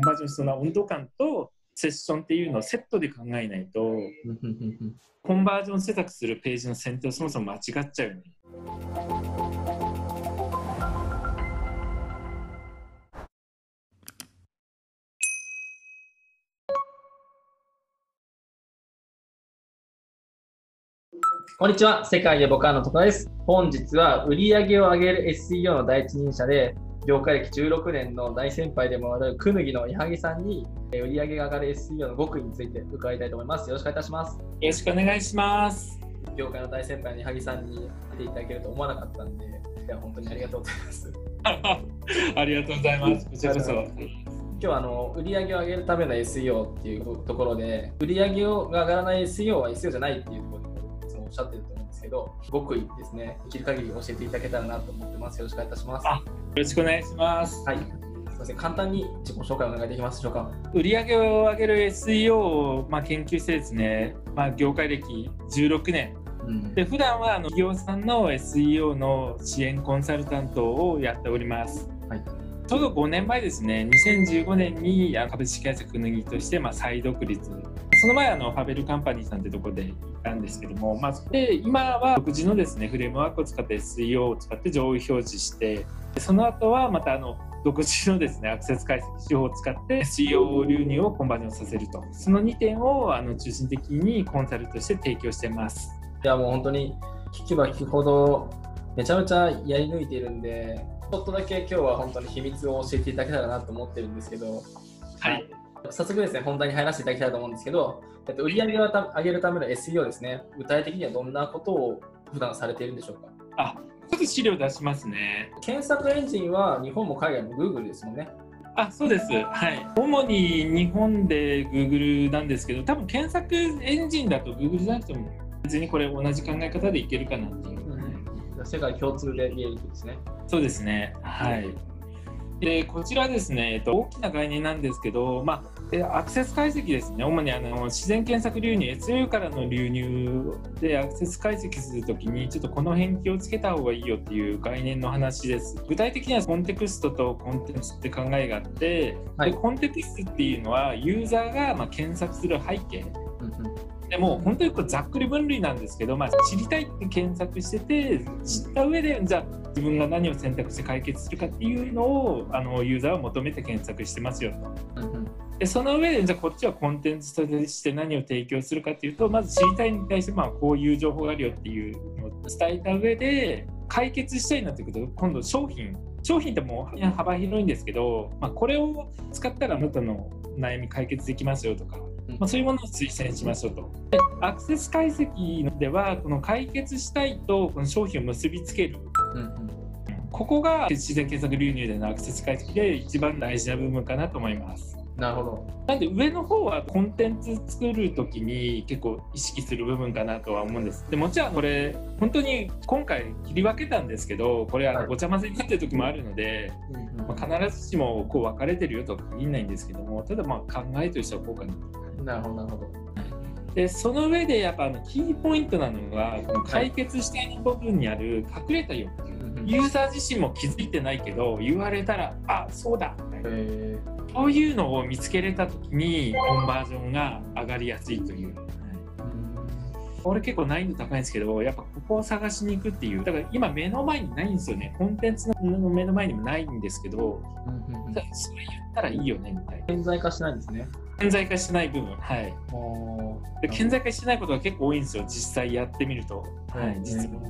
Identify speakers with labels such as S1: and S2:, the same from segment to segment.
S1: コンバージョンそうな温度感とセッションっていうのをセットで考えないとコンバージョン施策するページの選定をそもそも間違っちゃうよね。
S2: こんにちは、世界でボカのとこです。本日は売り上げを上げる SEO の第一人者で、業界歴16年の大先輩でもあるくぬぎの矢作さんに、売上が上がる SEO の極意について伺いたいと思います。よろしくお願いいたします。よ
S1: ろしくお願いします。
S2: 業界の大先輩の矢作さんに来ていただけると思わなかったんで、いや本当にありがとうございます。
S1: ありがとうございます。こちらこそ。
S2: 今日はあの売上を上げるための SEO っていうところで、売上が上がらない SEO は SEO じゃないっていうところおっしゃってるとですけど、極意ですね、できる限り教えていただけたらなと思ってます。よろしくお願いいたします。よ
S1: ろしくお願いします。
S2: はい。すみません、簡単に自己紹介お願いできますでしょうか？
S1: 売上を上げる SEO を、まあ、研究してですね、まあ、業界歴16年うん、で普段はあの企業さんの SEO の支援コンサルタントをやっております。はい、ちょうど5年前ですね、2015年に株式会社くぬぎとして、まあ、再独立その前あのファベルカンパニーさんってとこでいたんですけども、まあ、で今は独自のですねフレームワークを使って SEO を使って上位表示してその後はまたあの独自のですねアクセス解析手法を使って SEO 流入をコンバージョンさせると。その2点をあの中心的にコンサルとして提供してます。
S2: いやもう本当に聞けば聞くほどめちゃめちゃやり抜いているんでちょっとだけ今日は本当に秘密を教えていただけたらなと思ってるんですけど。
S1: はい
S2: 早速ですね、本題に入らせていただきたいと思うんですけど、えっと、売上を上げるための SEO ですね、具体的にはどんなことを普段されているんでしょうか？
S1: あ、ちょっと資料出しますね。
S2: 検索エンジンは日本も海外も Google ですもんね。
S1: あそうです、はい、主に日本で Google なんですけど、多分検索エンジンだと Google じゃなくても、別にこれ同じ考え方でいけるかなっていう。
S2: うん、世界共通で見えるですね。
S1: そうですね。はい。でこちらですね、えっと、大きな概念なんですけど、まあ、アクセス解析ですね、主にあの自然検索流入、SEO からの流入でアクセス解析するときに、ちょっとこの辺気をつけた方がいいよっていう概念の話です。具体的にはコンテクストとコンテンツって考えがあって、はい、でコンテクストっていうのは、ユーザーがま検索する背景。でも本当にこれざっくり分類なんですけど、まあ、知りたいって検索してて知った上でじゃあ自分が何を選択して解決するかっていうのをあのユーザーは求めて検索してますよと。でその上でじゃあこっちはコンテンツとして何を提供するかっていうとまず知りたいに対してまあこういう情報があるよっていうのを伝えた上で解決したいなっていうと今度商品商品ってもう幅広いんですけど、まあ、これを使ったらあなたの悩み解決できますよとかまあ、そういうものを推薦しましょうと。でアクセス解析ではこの解決したいとこの商品を結びつける、うんうん、ここが自然検索流入でのアクセス解析で一番大事な部分かなと思います。
S2: なるほど。
S1: なんで上の方はコンテンツ作る時に結構意識する部分かなとは思うんです。でもちろんこれ本当に今回切り分けたんですけどこれあのごちゃ混ぜになってる時もあるので、はい、まあ、必ずしもこう分かれてるよとは限らないんですけどもただまあ考えとしてはこうかなと。
S2: なるほど、なるほど。
S1: でその上でやっぱあのキーポイントなのがこの解決したい部分にある隠れた欲求、はい、ユーザー自身も気づいてないけど言われたらあそうだそういうのを見つけれた時にコンバージョンが上がりやすいという。これ結構難易度高いんですけどやっぱここを探しに行くっていう。だから今目の前にないんですよね。コンテンツの目の前にもないんですけど、それ言ったらいいよねみたいな。
S2: 顕在化しないんですね
S1: 顕在化してない部分、はい。で顕在化してないことが結構多いんですよ、実際やってみると。はい、実は。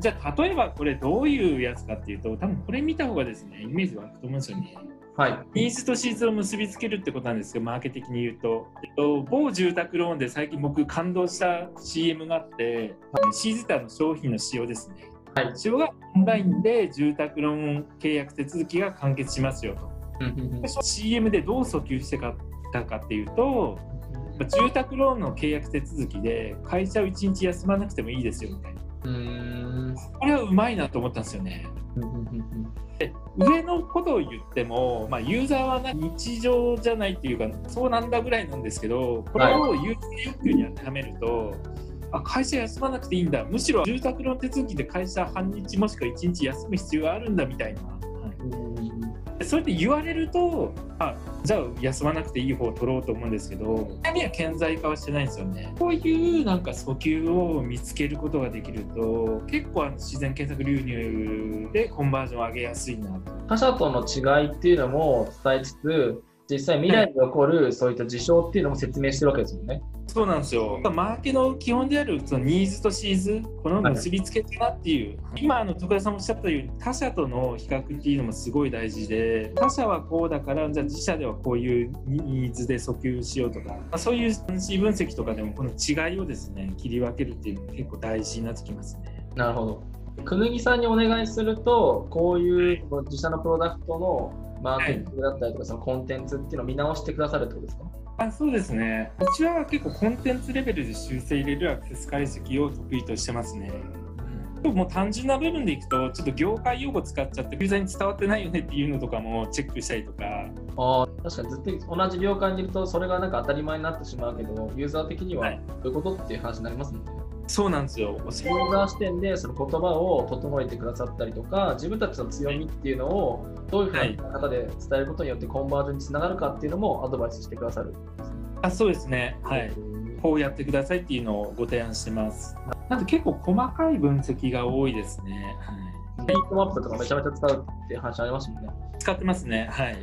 S1: じゃあ、例えばこれどういうやつかっていうと、多分これ見た方がですね、イメージ湧くと思うんですよね。はい、ニーズとシーズンを結びつけるってことなんですけど、マーケ的に言うと、えっと、某住宅ローンで最近僕感動した CM があって、はい、シーズターの商品の使用ですね。はい、使用がオンラインで住宅ローン契約手続きが完結しますよと。CM でどう訴求してかたかっていうと、住宅ローンの契約手続きで会社を1日休まなくてもいいですよみたいな。うんこれはうまいなと思ったんですよね。で上のことを言っても、まあ、ユーザーは日常じゃないっていうかそうなんだぐらいなんですけどこれをユーザー欲求に当てはめると、はい、あ会社休まなくていいんだむしろ住宅ローン手続きで会社半日もしくは1日休む必要があるんだみたいな。はい、それって言われるとあじゃあ休まなくていい方を取ろうと思うんですけど中身は顕在化はしてないんですよね。こういうなんか訴求を見つけることができると結構あの自然検索流入でコンバージョンを上げやすいなと。
S2: 他社との違いっていうのも伝えつつ実際未来に起こるそういった事象っていうのも説明してるわけですもんね。
S1: そうなんですよ。マーケの基本であるそのニーズとシーズ、この結びつけたなっていう、はい、今あの徳田さんもおっしゃったように他社との比較っていうのもすごい大事で、他社はこうだからじゃあ自社ではこういうニーズで訴求しようとか、まあ、そういう分析とかでもこの違いをですね切り分けるっていうのが結構大事になってきますね。
S2: なるほど。くぬぎさんにお願いすると、こういう自社のプロダクトのマーケティングだったりとか、そのコンテンツっていうのを見直してくださるってことですか？
S1: あそうですね。うちは結構コンテンツレベルで修正入れるアクセス解析を得意としてますね。うん、もう単純な部分でいくと、ちょっと業界用語使っちゃって、ユーザーに伝わってないよねっていうのとかもチェックしたりとか。
S2: あ確かにずっと同じ業界にいると、それがなんか当たり前になってしまうけど、ユーザー的にはどういうことっていう話になりますもんね。はい
S1: そうなんですよ。
S2: ユーザー視点でその言葉を整えてくださったりとか、自分たちの強みっていうのをどういうふうな方で伝えることによってコンバージョンにつながるかっていうのもアドバイスしてくださる
S1: あそうですね。はい。こうやってくださいっていうのをご提案してます。なんで結構細かい分析が多いですね。
S2: はい。ヒートマップとかめちゃめちゃ使うって話ありますもんね。
S1: 使ってますね。はい。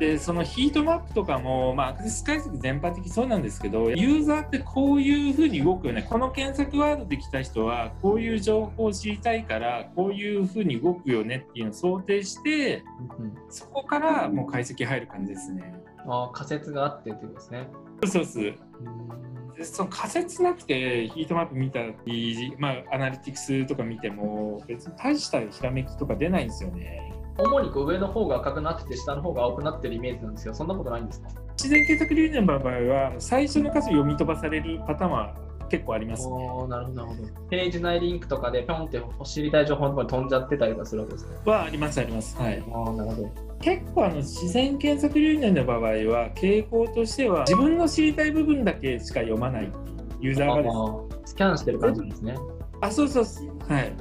S1: でそのヒートマップとかも、まあ、アクセス解析全般的そうなんですけどユーザーってこういうふうに動くよねこの検索ワードで来た人はこういう情報を知りたいからこういうふうに動くよねっていうのを想定して、うん、そこからもう解析入る感じですね。
S2: あ仮説があってっていうですね。
S1: そうそうでその仮説なくてヒートマップ見たり、まあ、アナリティクスとか見ても別に大したひらめきとか出ないんですよね。
S2: 主にこう上の方が赤くなってて下の方が青くなってるイメージなんですけどそんなことないんですか？
S1: 自然検索流入の場合は最初の数読み飛ばされるパターンは結構あります、ね、
S2: なるほどページ内リンクとかでピョンって知りたい情報のところに飛んじゃってたりとかするわけですね。
S1: はありますあります。はい。
S2: あなるほど。
S1: 結構あの自然検索流入の場合は傾向としては自分の知りたい部分だけしか読まないユーザーが
S2: ですスキャンしてる感じですね。
S1: あそうそうはい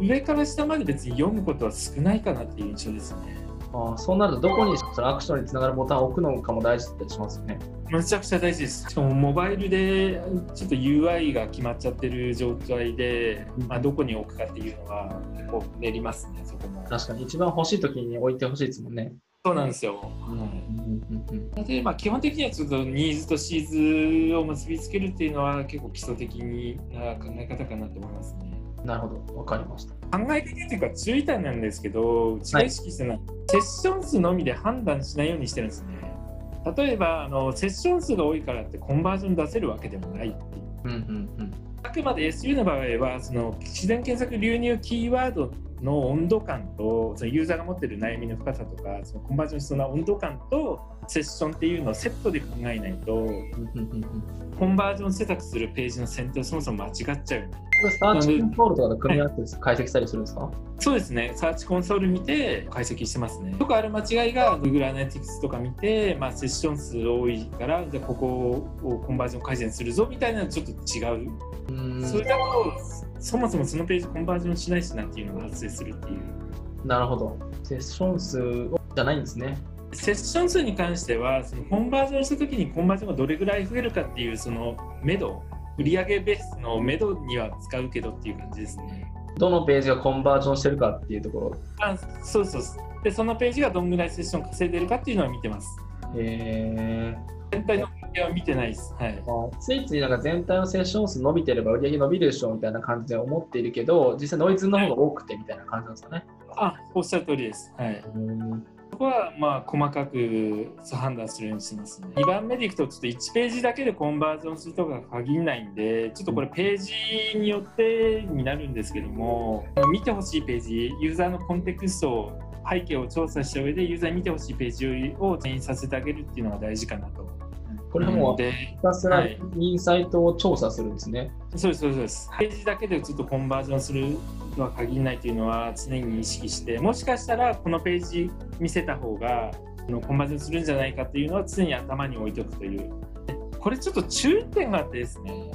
S1: 上から下まで別に読むことは少ないかなっていう印象ですね。
S2: あそうなるとどこにそのアクションにつながるボタンを置くのかも大事だったりしますよね。
S1: めちゃくちゃ大事です。しかもモバイルでちょっと UI が決まっちゃってる状態で、まあ、どこに置くかっていうのは結構練りますね、そこも。
S2: 確かに一番欲しい時に置いてほしいですもんね。
S1: そうなんですよ。はい、で、まあ、基本的にはちょっとニーズとシーズを結びつけるっていうのは結構基礎的な考え方かなと思いますね。
S2: なるほど、わかりました。
S1: 考え方というか注意点なんですけど、うちが意識してるのは、はい、セッション数のみで判断しないようにしてるんですね。例えばあの、セッション数が多いからってコンバージョン出せるわけでもないっていう。うんうんうん、あくまで SU の場合はその自然検索流入キーワードの温度感とそのユーザーが持ってる悩みの深さとかそのコンバージョンしそうな温度感とセッションっていうのをセットで考えないとコンバージョン施策するページの選定をそもそも間違っちゃう。
S2: サーチコンソールとかで組み合わせて解析したりするんですか？
S1: そうですね、サーチコンソール見て解析してますね。よくある間違いが Google Analytics とか見て、まあ、セッション数多いから、じゃあここをコンバージョン改善するぞみたいなのちょっと違う。うそれだと、そもそもそのページコンバージョンしないしなっていうのが発生するっていう。
S2: なるほど。セッション数じゃないんですね。
S1: セッション数に関しては、そのコンバージョンしたときにコンバージョンがどれぐらい増えるかっていう、その目処売上ベースのめどには使うけどっていう感じですね。
S2: どのページがコンバージョンしてるかっていうところ
S1: あそうそうで、そのページがどんぐらいセッション稼いでるかっていうのは見てます。
S2: へ
S1: 全体の売上は見てないです。はい、
S2: ついついなんか全体のセッション数伸びてれば売上伸びるでしょうみたいな感じで思っているけど、実際ノイズの方が多くてみたいな感じなんですかね。
S1: あ、おっしゃる通りです。はい。こはまあ細かく判断するようにしますね。2番目でいくとちょっと1ページだけでコンバージョンするとか限らないんでちょっとこれページによってになるんですけども見てほしいページユーザーのコンテクストを背景を調査した上でユーザーに見てほしいページを転移させてあげるっていうのが大事かなと。
S2: これはもうひたすらインサイトを調査するんですね。はい、
S1: そうですそうです。ページだけでちょっとコンバージョンするとは限らないというのは常に意識してもしかしたらこのページ見せた方がコンバージョンするんじゃないかというのは常に頭に置いておくというこれちょっと注意点があってですね、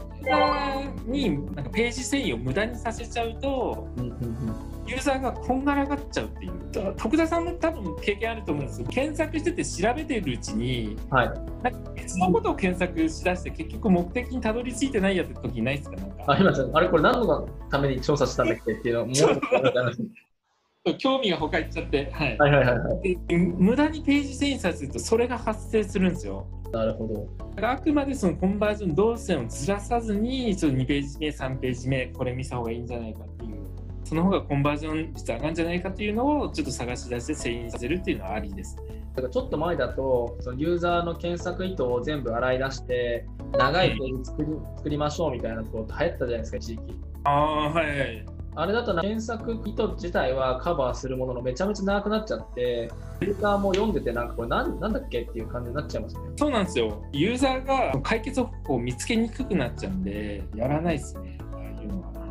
S1: になんかページ遷移を無駄にさせちゃうと、ユーザーがこんがらがっちゃうっていう。徳田さんも多分経験あると思うんですけど、検索してて調べてるうちに、
S2: はい。
S1: なんか別のことを検索しだして、結局目的にたどり着いてないやって時ないですか？なんか
S2: あ、今ちゃん、あれこれ何のために調査したんだっけっていうのをもう
S1: 興味が他行っちゃって、はい
S2: はいはいはいはい。
S1: で無駄にページ遷移させるとそれが発生するんですよ。
S2: なるほど。
S1: だからあくまでそのコンバージョン動線をずらさずにその2ページ目3ページ目これ見た方がいいんじゃないかっていうその方がコンバージョン率上がるんじゃないかっていうのをちょっと探し出して遷移させるっていうのはありですね。
S2: だからちょっと前だと、そのユーザーの検索意図を全部洗い出して、長いページ作り作りましょうみたいなこと流行ったじゃないですか、一時期。
S1: ああはいはい。
S2: あれだとな検索意図自体はカバーするもののめちゃめちゃ長くなっちゃって、ユーザーも読んでてなんかこれなんなんだっけっていう感じになっちゃいますね。
S1: そうなんですよ。ユーザーが解決方法を見つけにくくなっちゃうんでやらないですね。ああいうのは。はい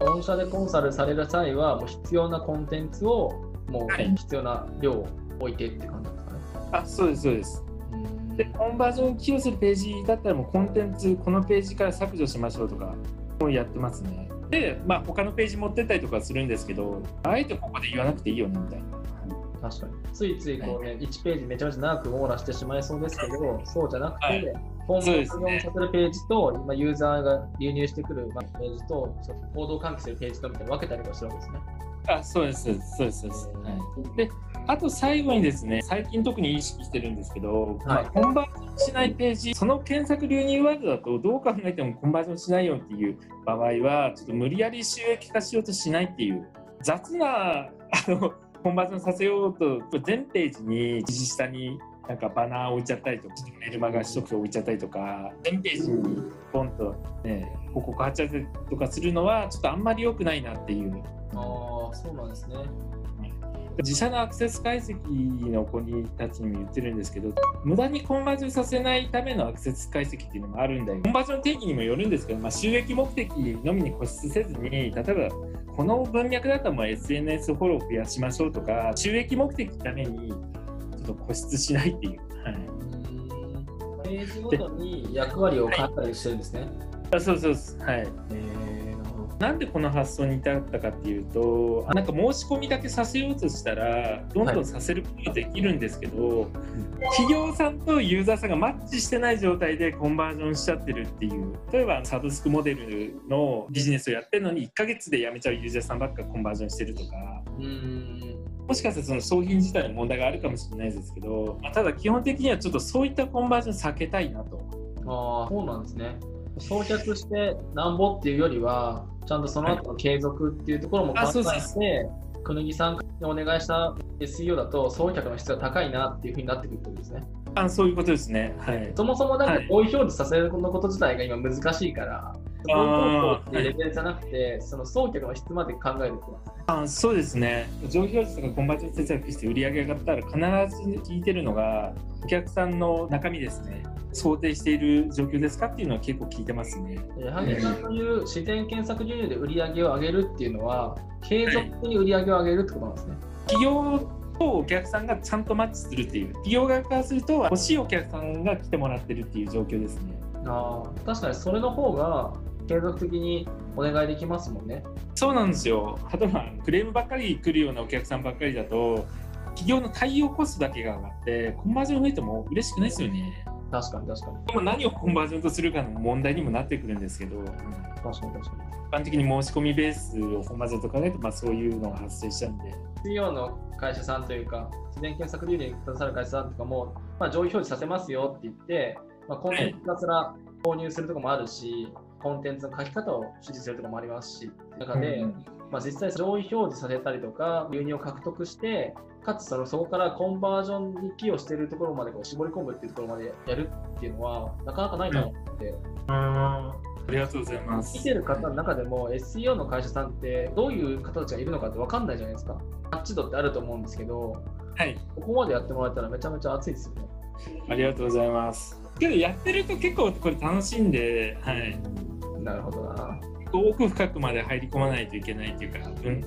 S2: 御社でコンサルされる際は、もう必要なコンテンツをもう
S1: はい
S2: 必要な量を置いてって感じですかね。
S1: あそうですそうです。
S2: うん
S1: でコンバージョン寄与するページだったらもうコンテンツこのページから削除しましょうとかもうやってますねでまあ他のページ持ってったりとかするんですけどあえてここで言わなくていいよねみたいな。
S2: 確かに。ついついこうね、1ページめちゃめちゃ長く網羅してしまいそうですけど、そうじゃなくて、
S1: はい。
S2: 本
S1: そう
S2: 物を
S1: ですね
S2: させるページと、今ユーザーが流入してくるまあページと、ちょっと行動関係するページとみたいに分けたりとかしてるわけですね。
S1: あそうですそうですそうです、はい、であと最後にですね最近特に意識してるんですけど、まあ、コンバージョンしないページその検索流入ワードだとどう考えてもコンバージョンしないよっていう場合はちょっと無理やり収益化しようとしないっていう雑なあのコンバージョンさせようと全ページに右下になんかバナーを置いちゃったりとかメルマガ取得を置いちゃったりとか全ページにポンと、ね、広告貼っちゃったりとかするのはちょっとあんまり良くないなっていう
S2: ああ、そうなんですね。
S1: 自社のアクセス解析の子たちにも言ってるんですけど無駄にコンバージョンさせないためのアクセス解析っていうのもあるんだよ。コンバージョン定義にもよるんですけど、まあ、収益目的のみに固執せずに例えばこの文脈だったら SNS フォローを増やしましょうとか収益目的のためにちょっと固執しないっていう、はい。
S2: ページごとに役割を変えたりしてるんですね。
S1: あそうそうはい。
S2: えー、な
S1: んでこの発想に至ったかっていうとあなんか申し込みだけさせようとしたらどんどんさせることができるんですけど、企業さんとユーザーさんがマッチしてない状態でコンバージョンしちゃってるっていう例えばサブスクモデルのビジネスをやってるのに1ヶ月で辞めちゃうユーザーさんばっかコンバージョンしてるとか
S2: うーん。
S1: もしかしたらその商品自体の問題があるかもしれないですけど、まあ、ただ基本的にはちょっとそういったコンバージョン避けたいなと。
S2: ああ、そうなんですね。装着してなんぼっていうよりは、ちゃんとその後の継続っていうところも考えて、くぬぎさんにお願いした SEO だと、送客の質が高いなっていうふうになってくるとですね。
S1: あそういうことですね。はい。
S2: そもそもなんか
S1: はい
S2: 表示させるのこと自体が今難しいから、追い方法っていうレベルじゃなくて、その送客の質までね。
S1: あそうですね上表示とかコンバージョン節約して売り上げが上がったら必ず聞いてるのがお客さんの中身ですね想定している状況ですかっていうのは結構聞いてますね
S2: 矢作さんの言う自然検索流入で売り上げを上げるっていうのは、継続的に売り上げを上げるってことなんですね。
S1: 企業とお客さんがちゃんとマッチするっていう企業側からすると欲しいお客さんが来てもらってるっていう状況ですね
S2: ああ、確かにそれの方が継続的にお願いできますもんね。
S1: そうなんですよ例えばクレームばっかり来るようなお客さんばっかりだと企業の対応コストだけが上がってコンバージョン増えても嬉しくないですよね
S2: 確かに確かに。
S1: でも何をコンバージョンとするかの問題にもなってくるんですけど、
S2: 確かに確かに。
S1: 一般的に申し込みベースをコンバージョンと考えると、まあ、そういうのが発生しちゃうんで、
S2: CEO の会社さんというか、自然検索流入に携わる会社さんとかも、まあ、上位表示させますよって言って、まあ、コンテンツひたすら購入するところもあるし、コンテンツの書き方を指示するところもありますし、中で、
S1: うん
S2: まあ、実際上位表示させたりとか、流入を獲得して、かつそのそこからコンバージョンに寄与しているところまでこう絞り込むっていうところまでやるっていうのは、なかなかないなと思って、
S1: ありがとうございます。
S2: 見てる方の中でも SEO の会社さんってどういう方たちがいるのかって分かんないじゃないですか。タッチ度ってあると思うんですけど、
S1: はい、
S2: ここまでやってもらえたらめちゃめちゃ熱いですよね。
S1: ありがとうございます。けど、やってると結構これ楽しいんで、はい。
S2: なるほどな。
S1: 奥深くまで入り込まないといけないというか、うん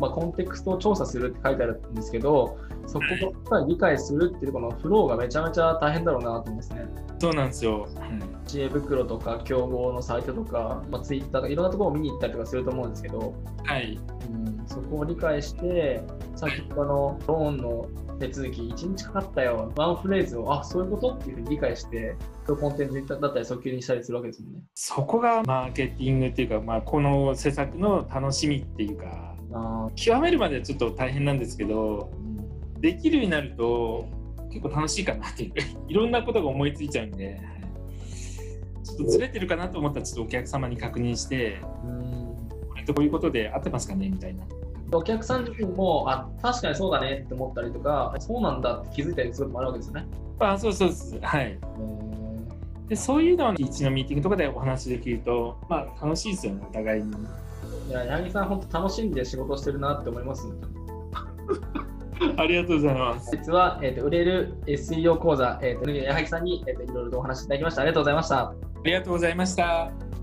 S2: まあ、コンテクストを調査するって書いてあるんですけど、そこを理解するっていうこのフローがめちゃめちゃ大変だろうなと思うんですね。
S1: そうなんですよ。
S2: 知恵袋とか競合のサイトとか、まあ、ツイッターとかいろんなところを見に行ったりとかすると思うんですけど、
S1: はい、
S2: うん、そこを理解して、さっきのローンの手続き1日かかったよ、ワンフレーズを、あそういうこと？っていうふうに理解して、コンテンツだったり訴求にしたりするわけですもんね。
S1: そこがマーケティングっていうか、まあ、この施策の楽しみっていうか、あ極めるまではちょっと大変なんですけど、うん、できるようになると結構楽しいかなっていう、いろんなことが思いついちゃうんで、ちょっとずれてるかなと思ったら、ちょっとお客様に確認して、うん。これとこういうことで合ってますかね？みたいな。
S2: お客さん自身も、あ、確かにそうだねって思ったりとか、そうなんだって気づいたりすることもあるわけですよね。
S1: あそうそうです。はい。でそういうのを一のミーティングとかでお話できると、まあ、楽しいですよね、お互いに。
S2: いや、八木さん、本当楽しんで仕事してるなって思います、
S1: ありがとうございます。
S2: 実は、えーと、売れる SEO 講座、えーと、と矢作さんに、えーと、いろいろとお話しいただきました。ありがとうございました。あ
S1: りがとうございました。